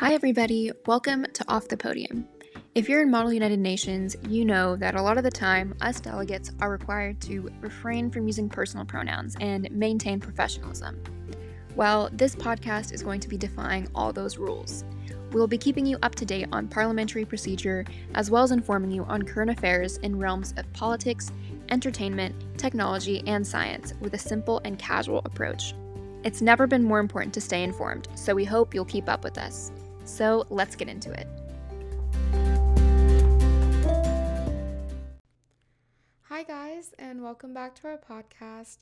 Hi, everybody. Welcome to Off the Podium. If you're in Model United Nations, you know that a lot of the time, us delegates are required to refrain from using personal pronouns and maintain professionalism. Well, this podcast is going to be defying all those rules. We'll be keeping you up to date on parliamentary procedure, as well as informing you on current affairs in realms of politics, entertainment, technology, and science with a simple and casual approach. It's never been more important to stay informed, so we hope you'll keep up with us. So let's get into it. Hi, guys, and welcome back to our podcast.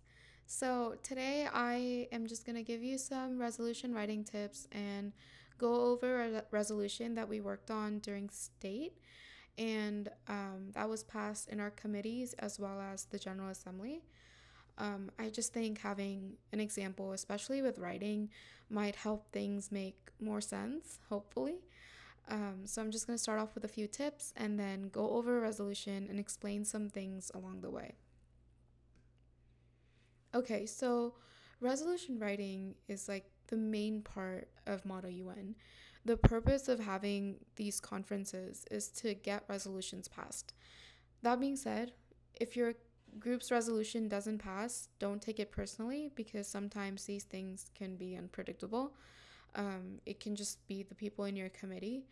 So, today I am just going to give you some resolution writing tips and go over a resolution that we worked on during state and um, that was passed in our committees as well as the General Assembly. Um, I just think having an example, especially with writing, might help things make more sense, hopefully. Um, so I'm just going to start off with a few tips and then go over resolution and explain some things along the way. Okay, so resolution writing is like the main part of Model UN. The purpose of having these conferences is to get resolutions passed. That being said, if your group's resolution doesn't pass, don't take it personally because sometimes these things can be unpredictable. Um, it can just be the people in your committee.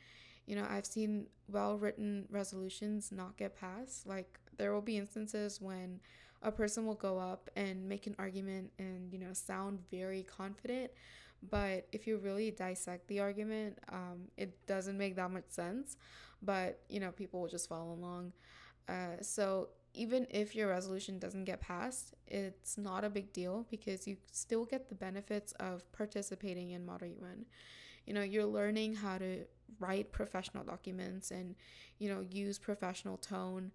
You know, I've seen well written resolutions not get passed. Like, there will be instances when a person will go up and make an argument and, you know, sound very confident. But if you really dissect the argument, um, it doesn't make that much sense. But, you know, people will just follow along. Uh, so even if your resolution doesn't get passed, it's not a big deal because you still get the benefits of participating in UN. You know, you're learning how to write professional documents and, you know, use professional tone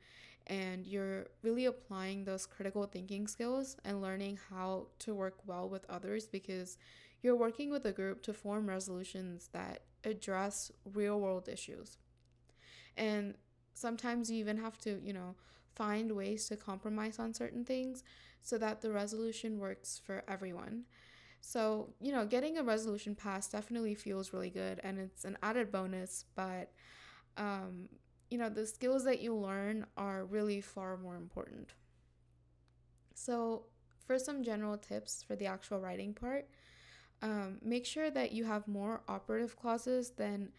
and you're really applying those critical thinking skills and learning how to work well with others because you're working with a group to form resolutions that address real world issues. And sometimes you even have to, you know, find ways to compromise on certain things so that the resolution works for everyone. So, you know, getting a resolution passed definitely feels really good and it's an added bonus, but, um, you know, the skills that you learn are really far more important. So, for some general tips for the actual writing part, um, make sure that you have more operative clauses than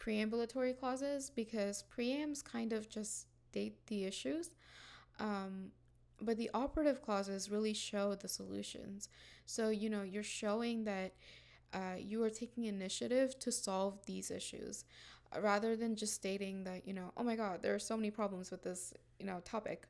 preambulatory clauses because preams kind of just state the issues um, but the operative clauses really show the solutions. So, you know, you're showing that uh, you are taking initiative to solve these issues uh, rather than just stating that, you know, oh my God, there are so many problems with this, you know, topic.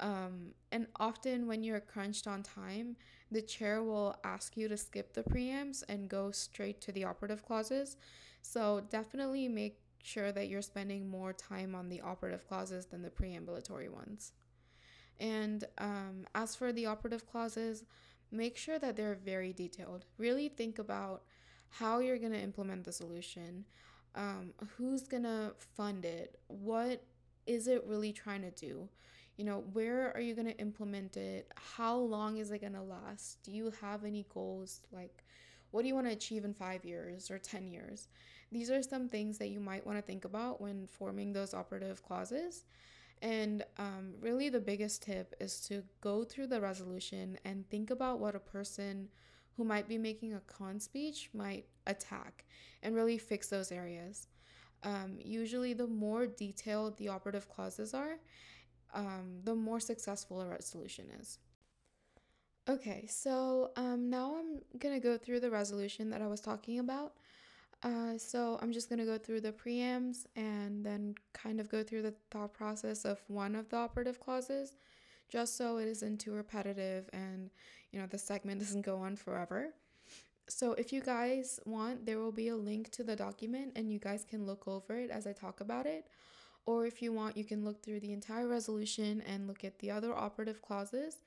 Um, and often when you're crunched on time, the chair will ask you to skip the preambs and go straight to the operative clauses. So definitely make sure that you're spending more time on the operative clauses than the preambulatory ones. And um, as for the operative clauses, make sure that they're very detailed. Really think about how you're going to implement the solution, um, who's going to fund it, what is it really trying to do? You know, where are you going to implement it? How long is it going to last? Do you have any goals? Like, what do you want to achieve in five years or 10 years? These are some things that you might want to think about when forming those operative clauses. And um, really, the biggest tip is to go through the resolution and think about what a person who might be making a con speech might attack and really fix those areas. Um, usually, the more detailed the operative clauses are, um, the more successful a resolution is. Okay, so um, now I'm gonna go through the resolution that I was talking about. Uh, so I'm just going to go through the preambs and then kind of go through the thought process of one of the operative clauses just so it isn't too repetitive and you know the segment doesn't go on forever. So if you guys want, there will be a link to the document and you guys can look over it as I talk about it. Or if you want, you can look through the entire resolution and look at the other operative clauses.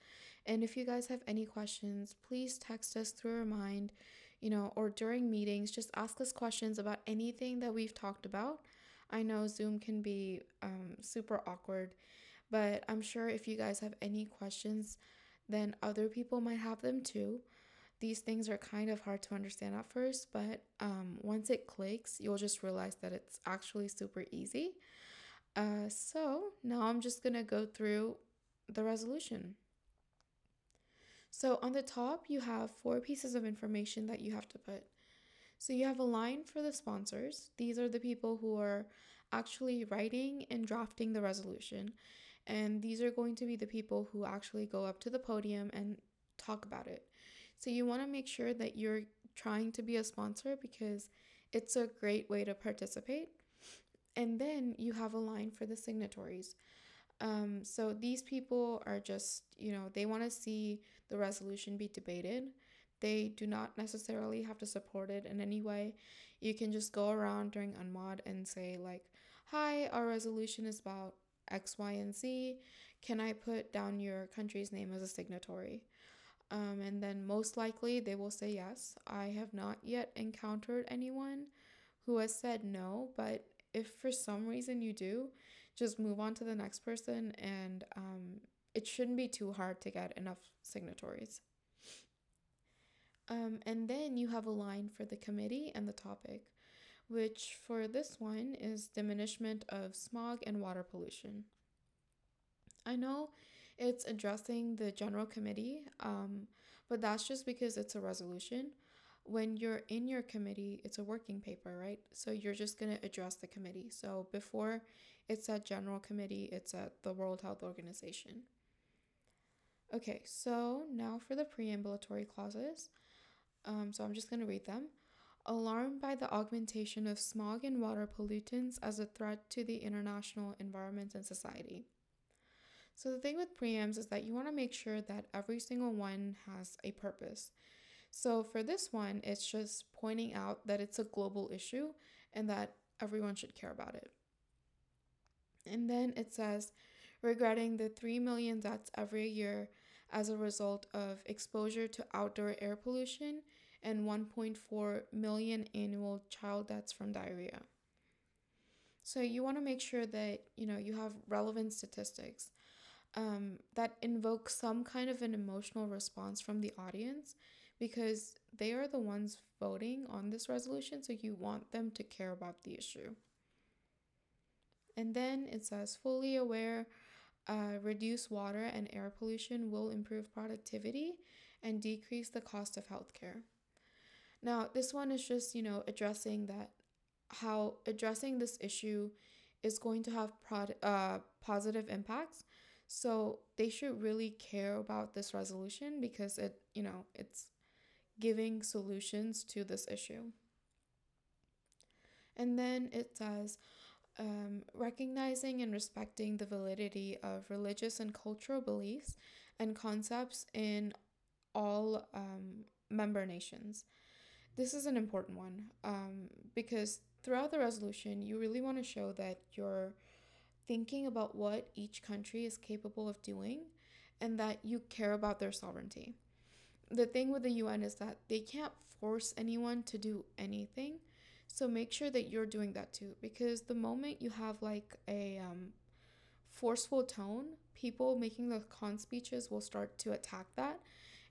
And if you guys have any questions, please text us through Remind you know, or during meetings, just ask us questions about anything that we've talked about. I know Zoom can be um, super awkward, but I'm sure if you guys have any questions, then other people might have them too. these things are kind of hard to understand at first, but um, once it clicks, you'll just realize that it's actually super easy. Uh, so now I'm just to go through the resolution. So on the top, you have four pieces of information that you have to put. So you have a line for the sponsors. These are the people who are actually writing and drafting the resolution. And these are going to be the people who actually go up to the podium and talk about it. So you want to make sure that you're trying to be a sponsor because it's a great way to participate. And then you have a line for the signatories. Um, so these people are just, you know, they want to see the resolution be debated. They do not necessarily have to support it in any way. You can just go around during Unmod and say, like, hi, our resolution is about X, Y, and Z. Can I put down your country's name as a signatory? Um, and then most likely they will say yes. I have not yet encountered anyone who has said no, but if for some reason you do, just move on to the next person and um, it shouldn't be too hard to get enough signatories. Um, and then you have a line for the committee and the topic, which for this one is diminishment of smog and water pollution. I know it's addressing the general committee, um, but that's just because it's a resolution. When you're in your committee, it's a working paper, right? So you're just going to address the committee. So before it's at general committee, it's at the World Health Organization. Okay, so now for the preambulatory clauses. Um, so I'm just going to read them. Alarmed by the augmentation of smog and water pollutants as a threat to the international environment and society. So the thing with preambs is that you want to make sure that every single one has a purpose. So for this one, it's just pointing out that it's a global issue and that everyone should care about it. And then it says, regretting the 3 million deaths every year as a result of exposure to outdoor air pollution and 1.4 million annual child deaths from diarrhea. So you want to make sure that you know you have relevant statistics um, that invoke some kind of an emotional response from the audience because they are the ones voting on this resolution, so you want them to care about the issue. And then it says fully aware, uh, reduce water and air pollution will improve productivity and decrease the cost of healthcare. Now, this one is just, you know, addressing that how addressing this issue is going to have prod, uh, positive impacts so they should really care about this resolution because it, you know, it's giving solutions to this issue. And then it says, um, recognizing and respecting the validity of religious and cultural beliefs and concepts in all um, member nations. This is an important one um, because throughout the resolution, you really want to show that you're thinking about what each country is capable of doing and that you care about their sovereignty. The thing with the UN is that they can't force anyone to do anything. So make sure that you're doing that too because the moment you have like a um, forceful tone, people making the con speeches will start to attack that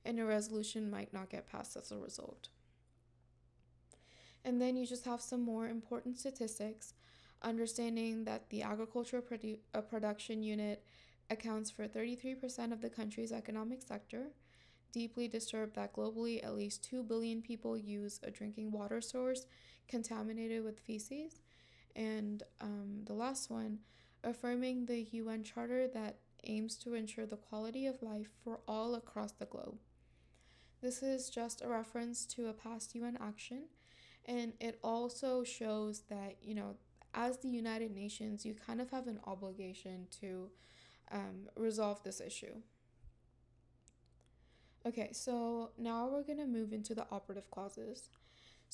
and a resolution might not get passed as a result. And then you just have some more important statistics understanding that the agricultural produ- uh, production unit accounts for 33% of the country's economic sector, deeply disturbed that globally at least 2 billion people use a drinking water source contaminated with feces, and um, the last one, affirming the UN Charter that aims to ensure the quality of life for all across the globe. This is just a reference to a past UN action, and it also shows that, you know, as the United Nations, you kind of have an obligation to um, resolve this issue. Okay, so now we're to move into the operative clauses.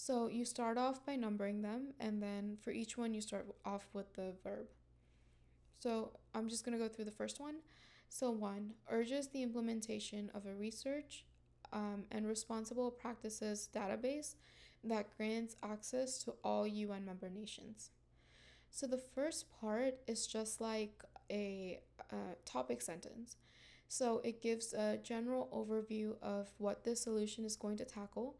So you start off by numbering them, and then for each one, you start off with the verb. So I'm just going to go through the first one. So, one urges the implementation of a research um, and responsible practices database that grants access to all UN member nations. So the first part is just like a, a topic sentence. So it gives a general overview of what this solution is going to tackle.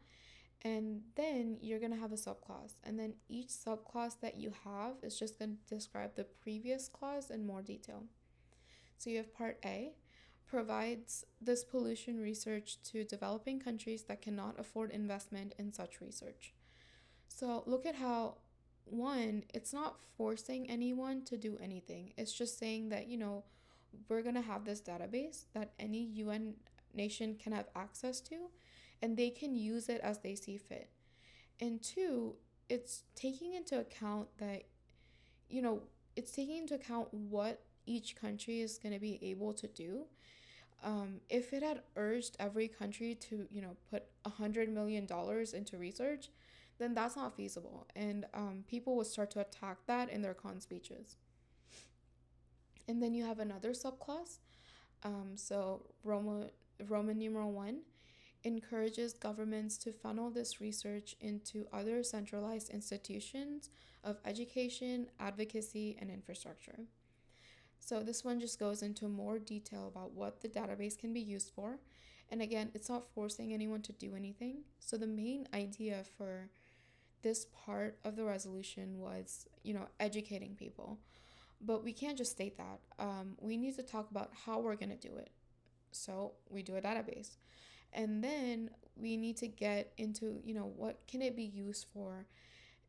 And then you're going to have a subclause. And then each subclause that you have is just going to describe the previous clause in more detail. So you have part A provides this pollution research to developing countries that cannot afford investment in such research. So look at how one, it's not forcing anyone to do anything. It's just saying that, you know, we're going to have this database that any UN nation can have access to and they can use it as they see fit. And two, it's taking into account that, you know, it's taking into account what each country is going to be able to do. Um, if it had urged every country to, you know, put a hundred million dollars into research, then that's not feasible. And um, people would start to attack that in their con speeches. And then you have another subclause. Um, so Roma, Roman numeral one encourages governments to funnel this research into other centralized institutions of education, advocacy, and infrastructure. So this one just goes into more detail about what the database can be used for. And again, it's not forcing anyone to do anything. So the main idea for this part of the resolution was, you know, educating people. But we can't just state that. Um, we need to talk about how we're going to do it. So we do a database. And then we need to get into, you know, what can it be used for?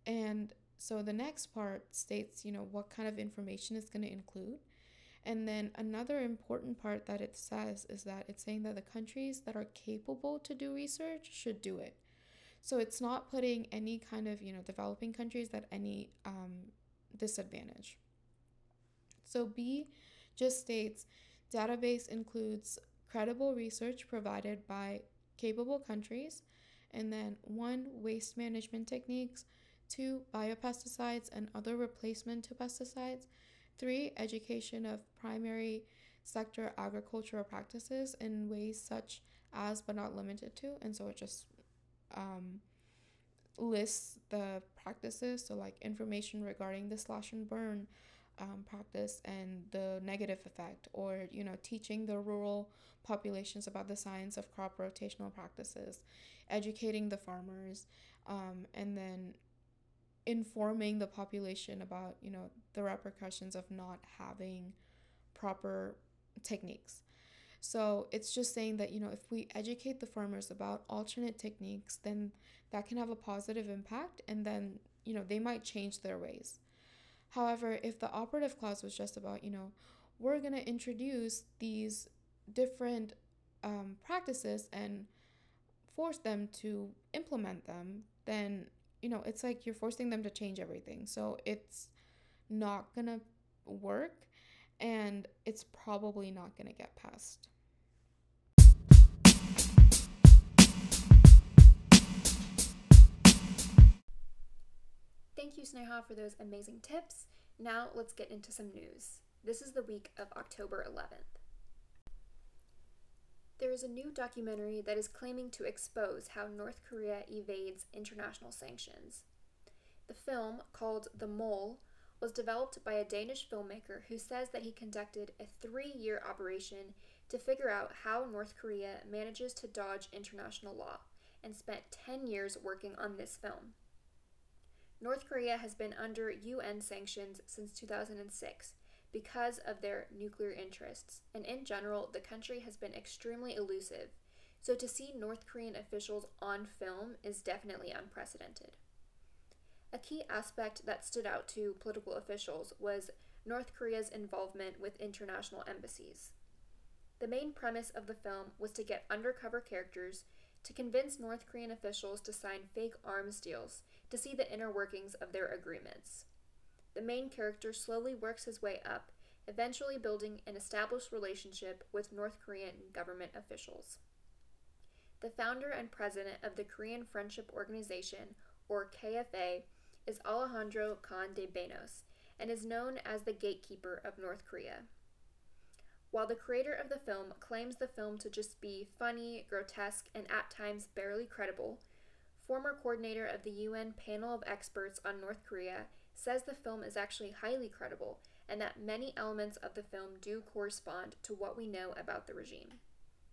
And so the next part states, you know, what kind of information it's going to include. And then another important part that it says is that it's saying that the countries that are capable to do research should do it. So it's not putting any kind of, you know, developing countries at any um, disadvantage. So B just states database includes credible research provided by capable countries, and then one, waste management techniques, two, biopesticides and other replacement to pesticides, three, education of primary sector agricultural practices in ways such as but not limited to, and so it just um, lists the practices, so like information regarding the slash and burn um, practice and the negative effect, or you know, teaching the rural populations about the science of crop rotational practices, educating the farmers, um, and then informing the population about you know the repercussions of not having proper techniques. So it's just saying that, you know, if we educate the farmers about alternate techniques, then that can have a positive impact and then, you know, they might change their ways. However, if the operative clause was just about, you know, we're going to introduce these different um, practices and force them to implement them, then, you know, it's like you're forcing them to change everything. So it's not going to work and it's probably not going to get passed. Thank you, Sneha, for those amazing tips. Now let's get into some news. This is the week of October 11th. There is a new documentary that is claiming to expose how North Korea evades international sanctions. The film, called The Mole, was developed by a Danish filmmaker who says that he conducted a three year operation to figure out how North Korea manages to dodge international law and spent 10 years working on this film. North Korea has been under UN sanctions since 2006 because of their nuclear interests, and in general, the country has been extremely elusive. So to see North Korean officials on film is definitely unprecedented. A key aspect that stood out to political officials was North Korea's involvement with international embassies. The main premise of the film was to get undercover characters to convince North Korean officials to sign fake arms deals to see the inner workings of their agreements. The main character slowly works his way up, eventually building an established relationship with North Korean government officials. The founder and president of the Korean Friendship Organization, or KFA, is Alejandro Khan de Banos and is known as the gatekeeper of North Korea. While the creator of the film claims the film to just be funny, grotesque, and at times barely credible, former coordinator of the UN panel of experts on North Korea says the film is actually highly credible and that many elements of the film do correspond to what we know about the regime.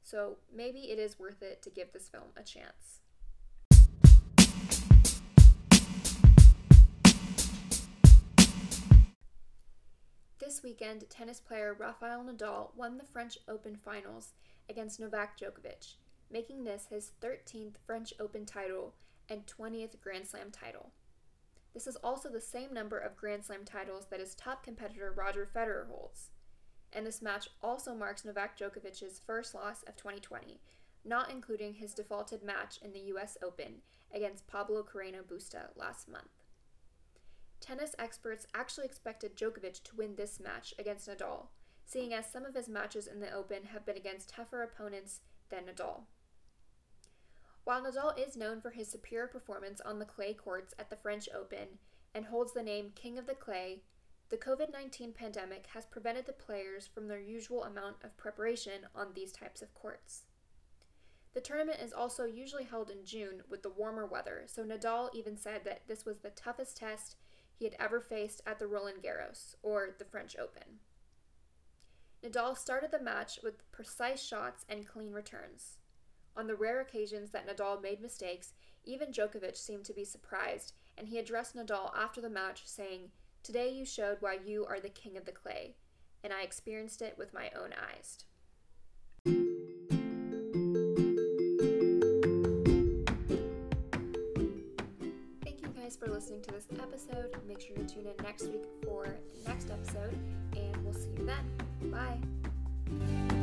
So maybe it is worth it to give this film a chance. This weekend, tennis player Rafael Nadal won the French Open finals against Novak Djokovic, making this his 13th French Open title and 20th Grand Slam title. This is also the same number of Grand Slam titles that his top competitor Roger Federer holds. And this match also marks Novak Djokovic's first loss of 2020, not including his defaulted match in the US Open against Pablo Carreno Busta last month. Tennis experts actually expected Djokovic to win this match against Nadal, seeing as some of his matches in the Open have been against tougher opponents than Nadal. While Nadal is known for his superior performance on the clay courts at the French Open and holds the name King of the Clay, the COVID 19 pandemic has prevented the players from their usual amount of preparation on these types of courts. The tournament is also usually held in June with the warmer weather, so Nadal even said that this was the toughest test he had ever faced at the Roland Garros, or the French Open. Nadal started the match with precise shots and clean returns. On the rare occasions that Nadal made mistakes, even Djokovic seemed to be surprised, and he addressed Nadal after the match, saying, Today you showed why you are the king of the clay, and I experienced it with my own eyes. For listening to this episode. Make sure to tune in next week for the next episode, and we'll see you then. Bye.